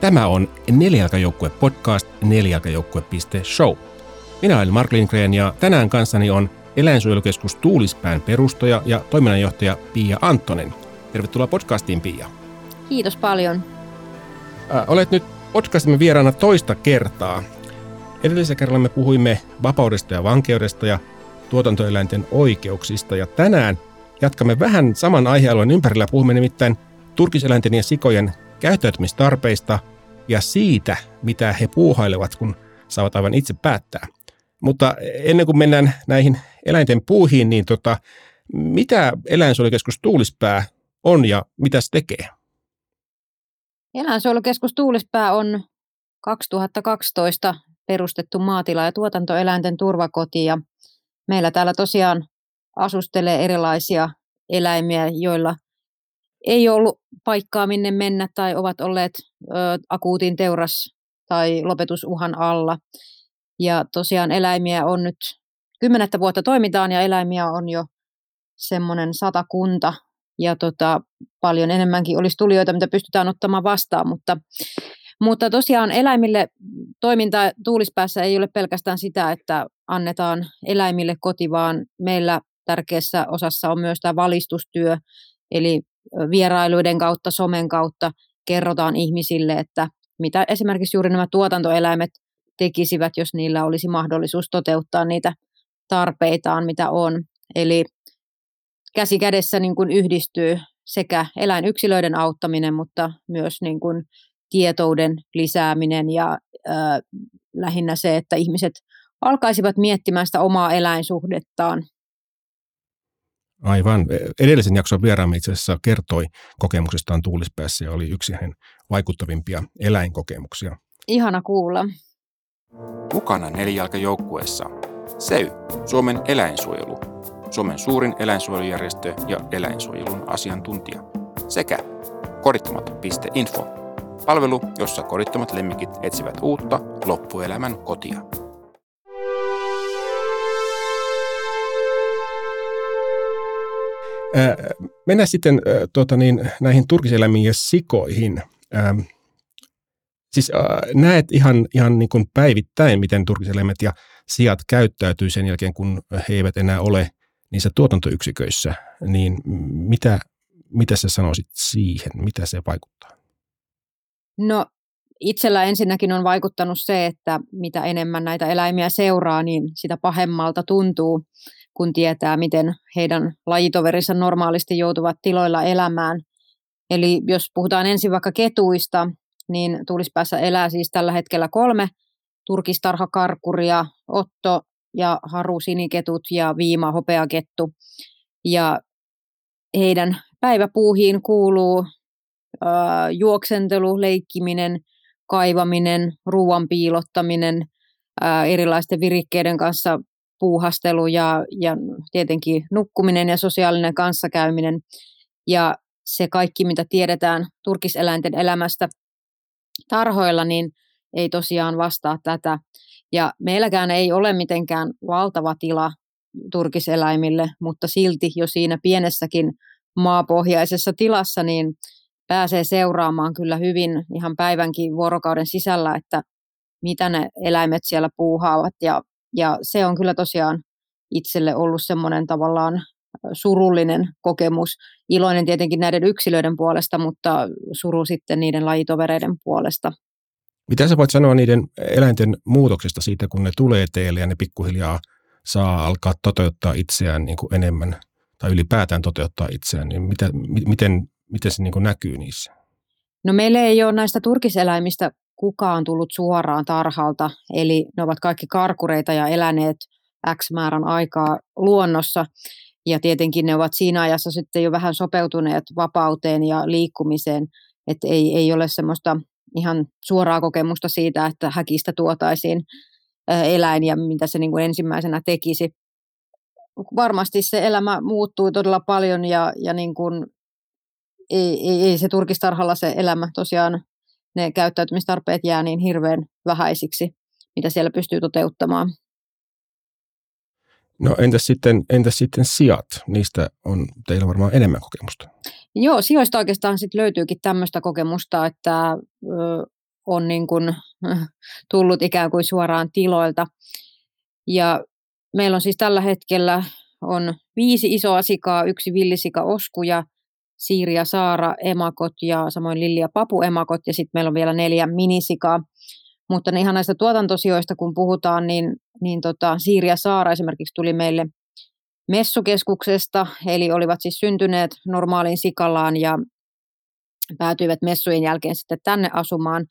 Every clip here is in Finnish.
Tämä on Nelijalkajoukkue podcast nelijalkajoukkue.show. Minä olen Mark Lindgren ja tänään kanssani on eläinsuojelukeskus Tuulispään perustaja ja toiminnanjohtaja Pia Anttonen. Tervetuloa podcastiin, Pia. Kiitos paljon. Äh, olet nyt podcastimme vieraana toista kertaa. Edellisellä kerralla me puhuimme vapaudesta ja vankeudesta ja tuotantoeläinten oikeuksista ja tänään jatkamme vähän saman aihealueen ympärillä. Puhumme nimittäin turkiseläinten ja sikojen käyttäytymistarpeista ja siitä, mitä he puuhailevat, kun saavat aivan itse päättää. Mutta ennen kuin mennään näihin eläinten puuhiin, niin tota, mitä eläinsuojelukeskus Tuulispää on ja mitä se tekee? Eläinsuojelukeskus Tuulispää on 2012 perustettu maatila- ja tuotantoeläinten turvakoti ja meillä täällä tosiaan asustelee erilaisia eläimiä, joilla ei ollut paikkaa minne mennä tai ovat olleet ö, akuutin teuras- tai lopetusuhan alla. Ja tosiaan eläimiä on nyt kymmenettä vuotta toimitaan ja eläimiä on jo semmoinen satakunta ja tota, paljon enemmänkin olisi tulijoita, mitä pystytään ottamaan vastaan, mutta, mutta tosiaan eläimille toiminta tuulispäässä ei ole pelkästään sitä, että annetaan eläimille koti, vaan meillä tärkeässä osassa on myös tämä valistustyö, eli vierailuiden kautta, somen kautta kerrotaan ihmisille, että mitä esimerkiksi juuri nämä tuotantoeläimet tekisivät, jos niillä olisi mahdollisuus toteuttaa niitä tarpeitaan, mitä on. Eli käsi kädessä niin kuin yhdistyy sekä eläinyksilöiden auttaminen, mutta myös niin kuin tietouden lisääminen ja äh, lähinnä se, että ihmiset alkaisivat miettimään sitä omaa eläinsuhdettaan Aivan. Edellisen jakson vieraamme itse asiassa kertoi kokemuksestaan tuulispäässä ja oli yksi hänen vaikuttavimpia eläinkokemuksia. Ihana kuulla. Mukana nelijalkajoukkueessa SEY, Suomen eläinsuojelu, Suomen suurin eläinsuojelujärjestö ja eläinsuojelun asiantuntija, sekä kodittomat.info, palvelu, jossa kodittomat lemmikit etsivät uutta loppuelämän kotia. Mennään sitten tuota niin, näihin turkiseläimiin ja sikoihin. Siis näet ihan, ihan niin kuin päivittäin, miten turkiseläimet ja sijat käyttäytyy sen jälkeen, kun he eivät enää ole niissä tuotantoyksiköissä, niin mitä, mitä sä sanoisit siihen? Mitä se vaikuttaa? No itsellä ensinnäkin on vaikuttanut se, että mitä enemmän näitä eläimiä seuraa, niin sitä pahemmalta tuntuu kun tietää, miten heidän lajitoverinsa normaalisti joutuvat tiloilla elämään. Eli jos puhutaan ensin vaikka ketuista, niin tulispäässä elää siis tällä hetkellä kolme turkistarhakarkuria, Otto ja Haru siniketut ja Viima hopeakettu. Ja heidän päiväpuuhiin kuuluu äh, juoksentelu, leikkiminen, kaivaminen, ruoan piilottaminen, äh, erilaisten virikkeiden kanssa puuhastelu ja, ja tietenkin nukkuminen ja sosiaalinen kanssakäyminen ja se kaikki, mitä tiedetään turkiseläinten elämästä tarhoilla, niin ei tosiaan vastaa tätä. Ja meilläkään ei ole mitenkään valtava tila turkiseläimille, mutta silti jo siinä pienessäkin maapohjaisessa tilassa niin pääsee seuraamaan kyllä hyvin ihan päivänkin vuorokauden sisällä, että mitä ne eläimet siellä puuhaavat ja ja se on kyllä tosiaan itselle ollut semmoinen tavallaan surullinen kokemus. Iloinen tietenkin näiden yksilöiden puolesta, mutta suru sitten niiden lajitovereiden puolesta. Mitä sä voit sanoa niiden eläinten muutoksesta siitä, kun ne tulee teille ja ne pikkuhiljaa saa alkaa toteuttaa itseään niin kuin enemmän tai ylipäätään toteuttaa itseään, niin mitä, miten, miten se niin kuin näkyy niissä? No meillä ei ole näistä turkiseläimistä kukaan tullut suoraan tarhalta, eli ne ovat kaikki karkureita ja eläneet X määrän aikaa luonnossa. Ja tietenkin ne ovat siinä ajassa sitten jo vähän sopeutuneet vapauteen ja liikkumiseen, että ei, ei ole semmoista ihan suoraa kokemusta siitä, että häkistä tuotaisiin eläin ja mitä se niin kuin ensimmäisenä tekisi. Varmasti se elämä muuttui todella paljon ja, ja niin kuin ei, ei, ei se turkistarhalla se elämä tosiaan ne käyttäytymistarpeet jää niin hirveän vähäisiksi, mitä siellä pystyy toteuttamaan. No entäs sitten, entäs sitten sijat? Niistä on teillä varmaan enemmän kokemusta. Joo, sijoista oikeastaan sit löytyykin tämmöistä kokemusta, että ö, on niin kuin tullut ikään kuin suoraan tiloilta. Ja meillä on siis tällä hetkellä on viisi isoa sikaa, yksi villisika Osku ja Siiri ja Saara emakot ja samoin Lilli ja Papu emakot ja sitten meillä on vielä neljä minisikaa. Mutta ihan näistä tuotantosioista kun puhutaan, niin, niin tota, Siiri ja Saara esimerkiksi tuli meille messukeskuksesta, eli olivat siis syntyneet normaaliin sikalaan ja päätyivät messujen jälkeen sitten tänne asumaan.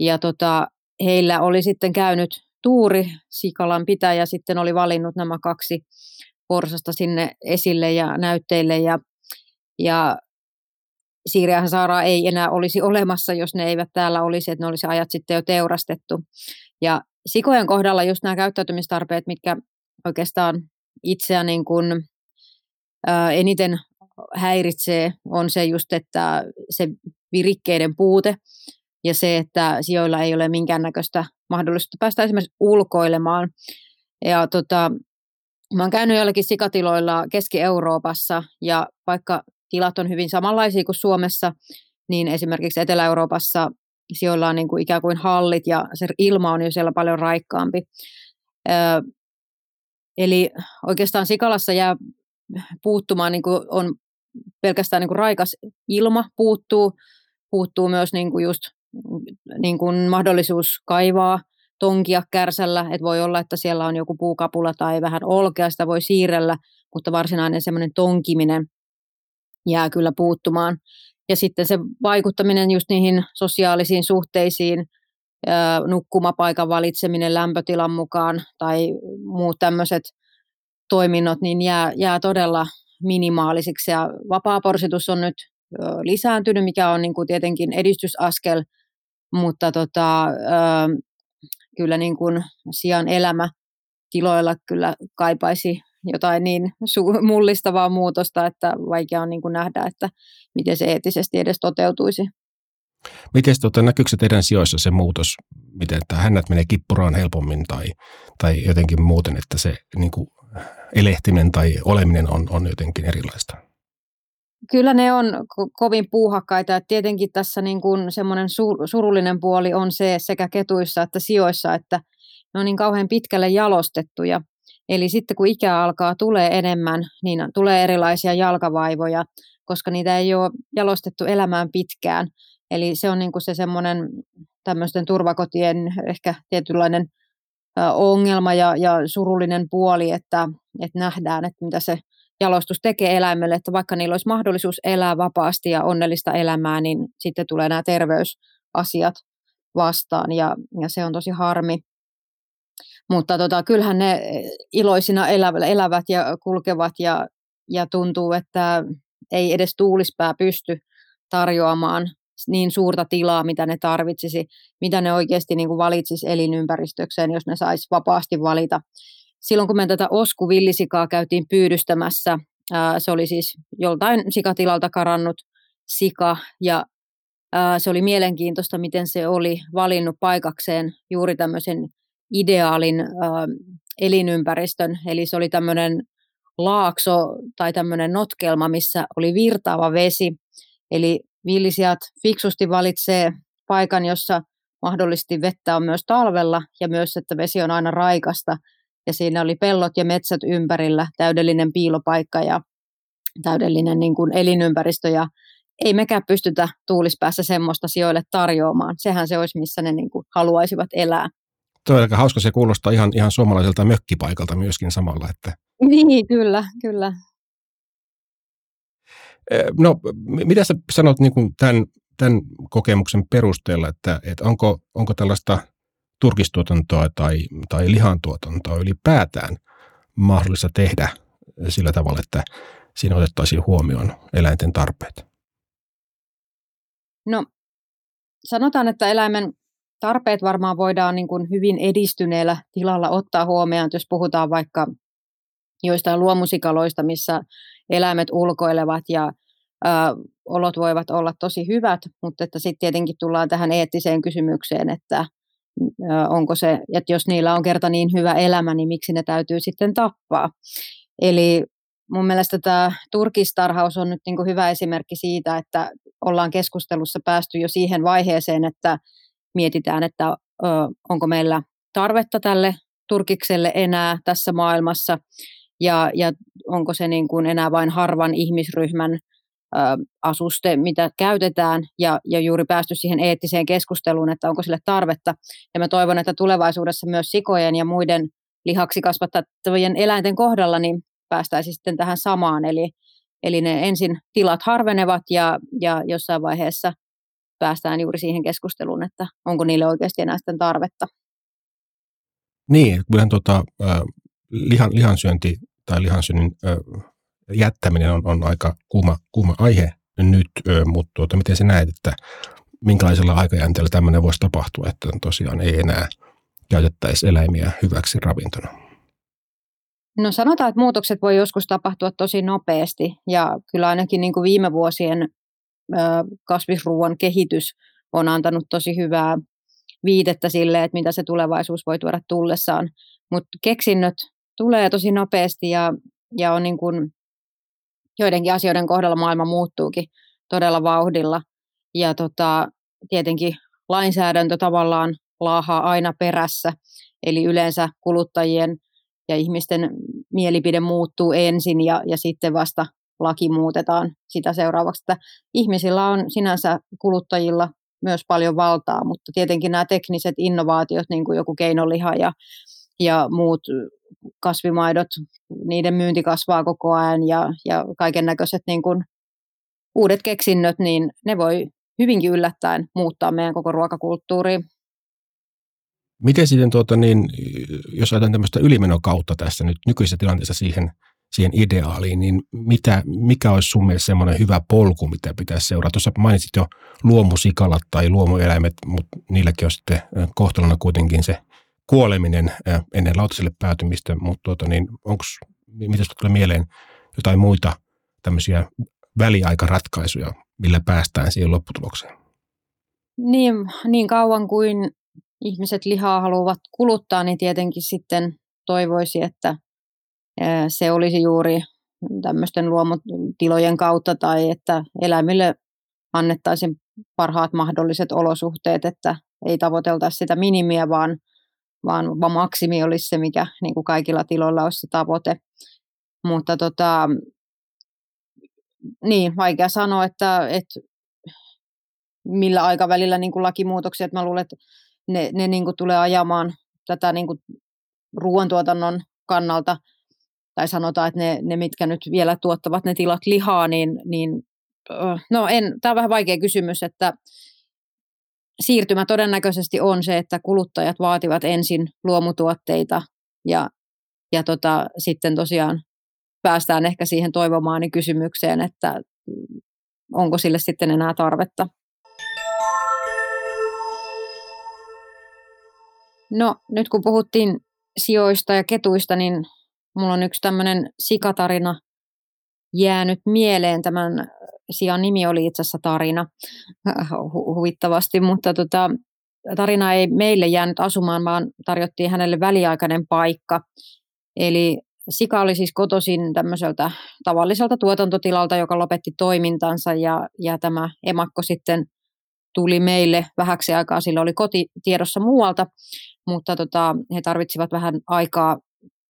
Ja tota, heillä oli sitten käynyt tuuri, Sikalan pitäjä sitten oli valinnut nämä kaksi porsasta sinne esille ja näytteille ja, ja Siiriä Saaraa ei enää olisi olemassa, jos ne eivät täällä olisi, että ne olisi ajat sitten jo teurastettu. Ja sikojen kohdalla just nämä käyttäytymistarpeet, mitkä oikeastaan itseä niin kuin, ää, eniten häiritsee, on se just, että se virikkeiden puute ja se, että sijoilla ei ole minkäännäköistä mahdollisuutta päästä esimerkiksi ulkoilemaan. Ja tota, mä oon käynyt joillakin sikatiloilla Keski-Euroopassa ja vaikka tilat on hyvin samanlaisia kuin Suomessa, niin esimerkiksi Etelä-Euroopassa sijoilla on niin kuin ikään kuin hallit ja se ilma on jo siellä paljon raikkaampi. Eli oikeastaan Sikalassa jää puuttumaan, niin kuin on pelkästään niin kuin raikas ilma puuttuu, puuttuu myös niin kuin just niin kuin mahdollisuus kaivaa tonkia kärsällä, että voi olla, että siellä on joku puukapula tai vähän olkea, sitä voi siirrellä, mutta varsinainen semmoinen tonkiminen jää kyllä puuttumaan. Ja sitten se vaikuttaminen just niihin sosiaalisiin suhteisiin, nukkumapaikan valitseminen lämpötilan mukaan tai muut tämmöiset toiminnot, niin jää, jää todella minimaalisiksi. Ja vapaaporsitus on nyt lisääntynyt, mikä on niin kuin tietenkin edistysaskel, mutta tota, kyllä niin kuin sian elämä tiloilla kyllä kaipaisi jotain niin mullistavaa muutosta, että vaikea on niin kuin nähdä, että miten se eettisesti edes toteutuisi. Miten tuota, näkyykö se teidän sijoissa se muutos, miten että hännät menee kippuraan helpommin tai, tai jotenkin muuten, että se niin kuin elehtiminen tai oleminen on, on jotenkin erilaista? Kyllä ne on ko- kovin puuhakkaita. Et tietenkin tässä niin kuin semmoinen sur- surullinen puoli on se sekä ketuissa että sijoissa, että ne on niin kauhean pitkälle jalostettuja. Eli sitten kun ikä alkaa tulee enemmän, niin tulee erilaisia jalkavaivoja, koska niitä ei ole jalostettu elämään pitkään. Eli se on niin kuin se semmoinen tämmöisten turvakotien ehkä tietynlainen ongelma ja, ja surullinen puoli, että, että nähdään, että mitä se jalostus tekee eläimelle, että vaikka niillä olisi mahdollisuus elää vapaasti ja onnellista elämää, niin sitten tulee nämä terveysasiat vastaan ja, ja se on tosi harmi. Mutta tota, kyllähän ne iloisina elävät ja kulkevat ja, ja tuntuu, että ei edes tuulispää pysty tarjoamaan niin suurta tilaa, mitä ne tarvitsisi, mitä ne oikeasti niin kuin valitsisi elinympäristökseen, jos ne saisi vapaasti valita. Silloin kun me tätä oskuvillisikaa käytiin pyydystämässä, ää, se oli siis joltain sikatilalta karannut sika ja ää, se oli mielenkiintoista, miten se oli valinnut paikakseen juuri tämmöisen ideaalin ää, elinympäristön. Eli se oli tämmöinen laakso tai tämmöinen notkelma, missä oli virtaava vesi. Eli villisijat fiksusti valitsee paikan, jossa mahdollisesti vettä on myös talvella ja myös, että vesi on aina raikasta. Ja siinä oli pellot ja metsät ympärillä, täydellinen piilopaikka ja täydellinen niin kuin elinympäristö. Ja ei mekään pystytä tuulispäässä semmoista sijoille tarjoamaan. Sehän se olisi, missä ne niin kuin haluaisivat elää. Tuo on aika hauska, se kuulostaa ihan, ihan suomalaiselta mökkipaikalta myöskin samalla. Että... Niin, kyllä, kyllä. No, mitä sä sanot niin kuin tämän, tämän kokemuksen perusteella, että, että onko, onko tällaista turkistuotantoa tai, tai lihantuotantoa ylipäätään mahdollista tehdä sillä tavalla, että siinä otettaisiin huomioon eläinten tarpeet? No, sanotaan, että eläimen tarpeet varmaan voidaan niin kuin hyvin edistyneellä tilalla ottaa huomioon, jos puhutaan vaikka joistain luomusikaloista, missä eläimet ulkoilevat ja ö, olot voivat olla tosi hyvät, mutta että sitten tietenkin tullaan tähän eettiseen kysymykseen, että ö, onko se, että jos niillä on kerta niin hyvä elämä, niin miksi ne täytyy sitten tappaa. Eli mun mielestä tämä turkistarhaus on nyt niin kuin hyvä esimerkki siitä, että ollaan keskustelussa päästy jo siihen vaiheeseen, että mietitään, että onko meillä tarvetta tälle turkikselle enää tässä maailmassa ja, ja onko se niin kuin enää vain harvan ihmisryhmän asuste, mitä käytetään ja, ja juuri päästy siihen eettiseen keskusteluun, että onko sille tarvetta. Ja mä toivon, että tulevaisuudessa myös sikojen ja muiden lihaksi kasvattavien eläinten kohdalla niin päästäisiin sitten tähän samaan. Eli, eli ne ensin tilat harvenevat ja, ja jossain vaiheessa päästään juuri siihen keskusteluun, että onko niille oikeasti enää sitten tarvetta. Niin, kyllähän tuota, lihan, lihansyönti tai lihansyönnin jättäminen on, on aika kuuma, kuuma aihe nyt, mutta tuota, miten sä näet, että minkälaisella aikajänteellä tämmöinen voisi tapahtua, että tosiaan ei enää käytettäisi eläimiä hyväksi ravintona? No sanotaan, että muutokset voi joskus tapahtua tosi nopeasti ja kyllä ainakin niin kuin viime vuosien kasvisruuan kehitys on antanut tosi hyvää viitettä sille, että mitä se tulevaisuus voi tuoda tullessaan. Mutta keksinnöt tulee tosi nopeasti ja, ja on niin kuin joidenkin asioiden kohdalla maailma muuttuukin todella vauhdilla. Ja tota, tietenkin lainsäädäntö tavallaan laahaa aina perässä, eli yleensä kuluttajien ja ihmisten mielipide muuttuu ensin ja, ja sitten vasta laki muutetaan sitä seuraavaksi. Että ihmisillä on sinänsä kuluttajilla myös paljon valtaa, mutta tietenkin nämä tekniset innovaatiot, niin kuin joku keinoliha ja, ja muut kasvimaidot, niiden myynti kasvaa koko ajan ja, ja kaiken näköiset niin kuin uudet keksinnöt, niin ne voi hyvinkin yllättäen muuttaa meidän koko ruokakulttuuria. Miten sitten, tuota, niin, jos ajatellaan tämmöistä ylimenokautta tässä nyt nykyisessä tilanteessa siihen, siihen ideaaliin, niin mitä, mikä olisi sun mielestä semmoinen hyvä polku, mitä pitäisi seurata? Tuossa mainitsit jo luomusikalat tai luomueläimet, mutta niilläkin on sitten kohtalona kuitenkin se kuoleminen ennen lautaselle päätymistä, mutta tuota, niin onko, mitä tulee mieleen jotain muita tämmöisiä väliaikaratkaisuja, millä päästään siihen lopputulokseen? Niin, niin kauan kuin ihmiset lihaa haluavat kuluttaa, niin tietenkin sitten toivoisi, että se olisi juuri tämmöisten luomutilojen kautta tai että eläimille annettaisiin parhaat mahdolliset olosuhteet, että ei tavoiteltaisi sitä minimiä, vaan, vaan, vaan maksimi olisi se, mikä niin kuin kaikilla tiloilla olisi se tavoite. Mutta tota, niin, vaikea sanoa, että, että millä aikavälillä niin kuin lakimuutoksia, että mä luulen, että ne, ne niin kuin tulee ajamaan tätä niin kuin ruoantuotannon kannalta, tai sanotaan, että ne, ne, mitkä nyt vielä tuottavat ne tilat lihaa, niin, niin no en, tämä on vähän vaikea kysymys, että siirtymä todennäköisesti on se, että kuluttajat vaativat ensin luomutuotteita ja, ja tota, sitten tosiaan päästään ehkä siihen toivomaani kysymykseen, että onko sille sitten enää tarvetta. No nyt kun puhuttiin sijoista ja ketuista, niin mulla on yksi tämmöinen sikatarina jäänyt mieleen. Tämän sian nimi oli itse asiassa Tarina hu- huvittavasti, mutta tota, Tarina ei meille jäänyt asumaan, vaan tarjottiin hänelle väliaikainen paikka. Eli Sika oli siis kotoisin tämmöiseltä tavalliselta tuotantotilalta, joka lopetti toimintansa ja, ja tämä emakko sitten tuli meille vähäksi aikaa, sillä oli kotitiedossa muualta, mutta tota, he tarvitsivat vähän aikaa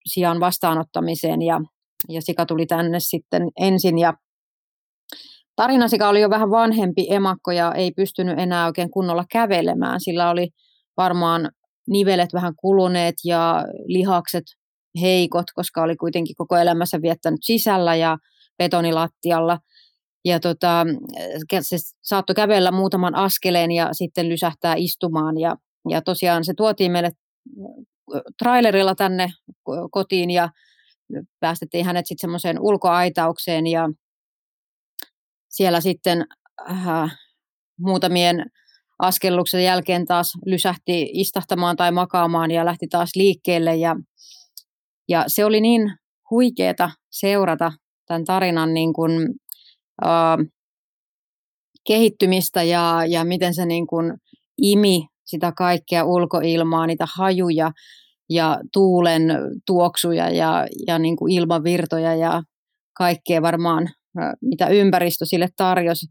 sijan vastaanottamiseen ja, ja Sika tuli tänne sitten ensin ja Tarinasika oli jo vähän vanhempi emakko ja ei pystynyt enää oikein kunnolla kävelemään. Sillä oli varmaan nivelet vähän kuluneet ja lihakset heikot, koska oli kuitenkin koko elämässä viettänyt sisällä ja betonilattialla. Ja tota, se saattoi kävellä muutaman askeleen ja sitten lysähtää istumaan. Ja, ja tosiaan se tuotiin meille trailerilla tänne kotiin ja päästettiin hänet sitten semmoiseen ulkoaitaukseen ja siellä sitten äh, muutamien askelluksen jälkeen taas lysähti istahtamaan tai makaamaan ja lähti taas liikkeelle ja, ja se oli niin huikeeta seurata tämän tarinan niin kuin, äh, kehittymistä ja, ja miten se niin kuin imi sitä kaikkea ulkoilmaa, niitä hajuja ja tuulen tuoksuja ja, ja niin kuin ilmavirtoja ja kaikkea varmaan, mitä ympäristö sille tarjosi.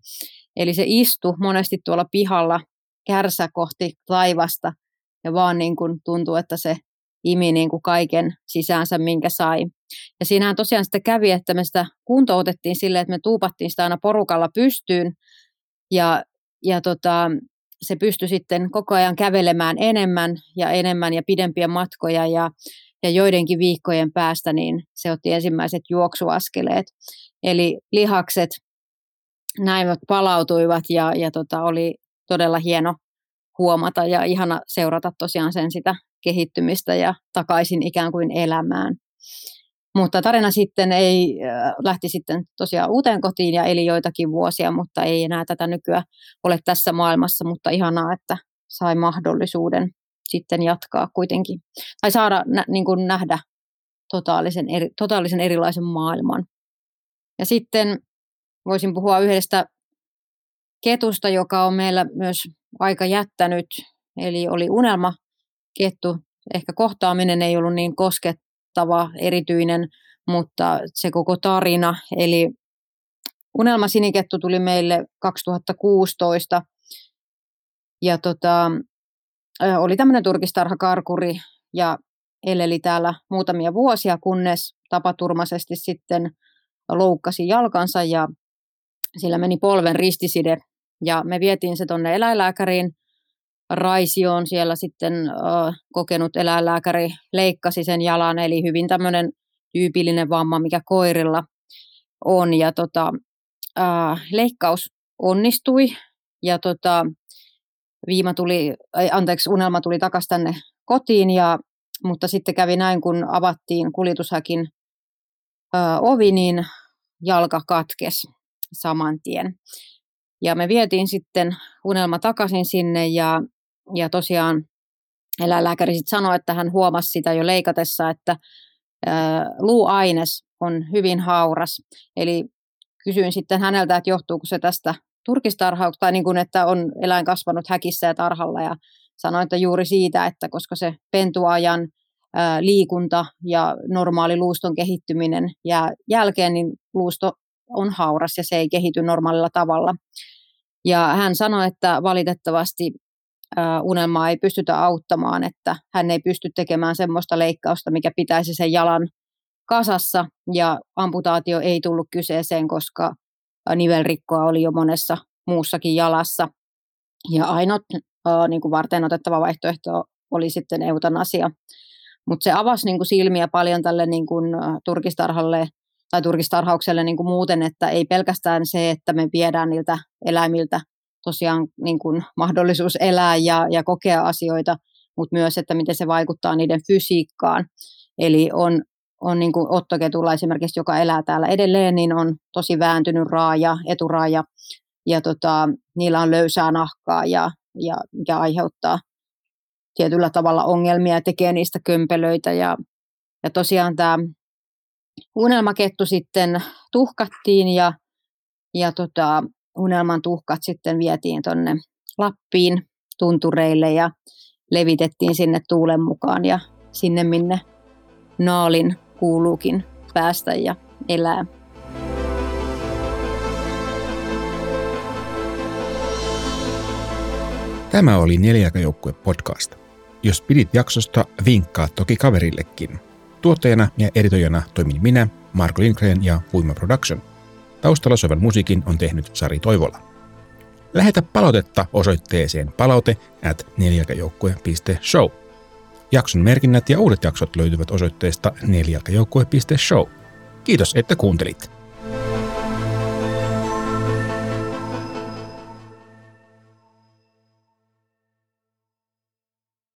Eli se istu monesti tuolla pihalla kärsä kohti taivasta ja vaan niin kuin tuntuu, että se imi niin kuin kaiken sisäänsä, minkä sai. Ja siinähän tosiaan sitten kävi, että me sitä kuntoutettiin silleen, että me tuupattiin sitä aina porukalla pystyyn ja, ja tota, se pystyi sitten koko ajan kävelemään enemmän ja enemmän ja pidempiä matkoja ja, ja joidenkin viikkojen päästä niin se otti ensimmäiset juoksuaskeleet. Eli lihakset näin palautuivat ja, ja tota, oli todella hieno huomata ja ihana seurata tosiaan sen sitä kehittymistä ja takaisin ikään kuin elämään. Mutta tarina sitten ei, äh, lähti sitten tosiaan uuteen kotiin ja eli joitakin vuosia, mutta ei enää tätä nykyään ole tässä maailmassa, mutta ihanaa, että sai mahdollisuuden sitten jatkaa kuitenkin, tai saada nä, niin kuin nähdä totaalisen, eri, totaalisen erilaisen maailman. Ja sitten voisin puhua yhdestä ketusta, joka on meillä myös aika jättänyt, eli oli unelma kettu. Ehkä kohtaaminen ei ollut niin koskettava, erityinen, mutta se koko tarina, eli Unelma sinikettu tuli meille 2016 ja tota, oli tämmöinen turkistarhakarkuri ja eleli täällä muutamia vuosia, kunnes tapaturmaisesti sitten loukkasi jalkansa ja sillä meni polven ristiside. Ja me vietiin se tuonne eläinlääkäriin Raisioon. Siellä sitten äh, kokenut eläinlääkäri leikkasi sen jalan, eli hyvin tämmöinen tyypillinen vamma, mikä koirilla on. Ja tota, äh, leikkaus onnistui ja tota, viima tuli, anteeksi, unelma tuli takaisin tänne kotiin, ja, mutta sitten kävi näin, kun avattiin kuljetushäkin ö, ovi, niin jalka katkes saman tien. Ja me vietiin sitten unelma takaisin sinne ja, ja tosiaan eläinlääkäri sitten sanoi, että hän huomasi sitä jo leikatessa, että luuaines on hyvin hauras. Eli kysyin sitten häneltä, että johtuuko se tästä turkistarhauksesta, tai niin kuin, että on eläin kasvanut häkissä ja tarhalla, ja sanoin, että juuri siitä, että koska se pentuajan liikunta ja normaali luuston kehittyminen jää jälkeen, niin luusto on hauras ja se ei kehity normaalilla tavalla. Ja hän sanoi, että valitettavasti unelmaa ei pystytä auttamaan, että hän ei pysty tekemään semmoista leikkausta, mikä pitäisi sen jalan kasassa ja amputaatio ei tullut kyseeseen, koska nivelrikkoa oli jo monessa muussakin jalassa. Ja ainoa niin kuin varten otettava vaihtoehto oli sitten eutanasia. Mutta se avasi niin kuin silmiä paljon tälle niin kuin, turkistarhalle tai turkistarhaukselle niin kuin muuten, että ei pelkästään se, että me viedään niiltä eläimiltä tosiaan niin kuin mahdollisuus elää ja, ja kokea asioita, mutta myös, että miten se vaikuttaa niiden fysiikkaan. Eli on, on niin kuin ottoketulla esimerkiksi, joka elää täällä edelleen, niin on tosi vääntynyt raaja, eturaaja, ja tota, niillä on löysää nahkaa, ja, ja mikä aiheuttaa tietyllä tavalla ongelmia ja tekee niistä kömpelöitä. Ja, ja tosiaan tämä unelmakettu sitten tuhkattiin ja, ja tota, unelman tuhkat sitten vietiin tuonne Lappiin tuntureille ja levitettiin sinne tuulen mukaan ja sinne minne naalin kuuluukin päästä ja elää. Tämä oli Neljäkajoukkue podcast. Jos pidit jaksosta, vinkkaa toki kaverillekin. Tuottajana ja editoijana toimin minä, Marko Lindgren ja Huima Production. Taustalla soivan musiikin on tehnyt Sari Toivola. Lähetä palautetta osoitteeseen palaute at neljäkajoukkue.show. Jakson merkinnät ja uudet jaksot löytyvät osoitteesta neljäkajoukkue.show. Kiitos, että kuuntelit.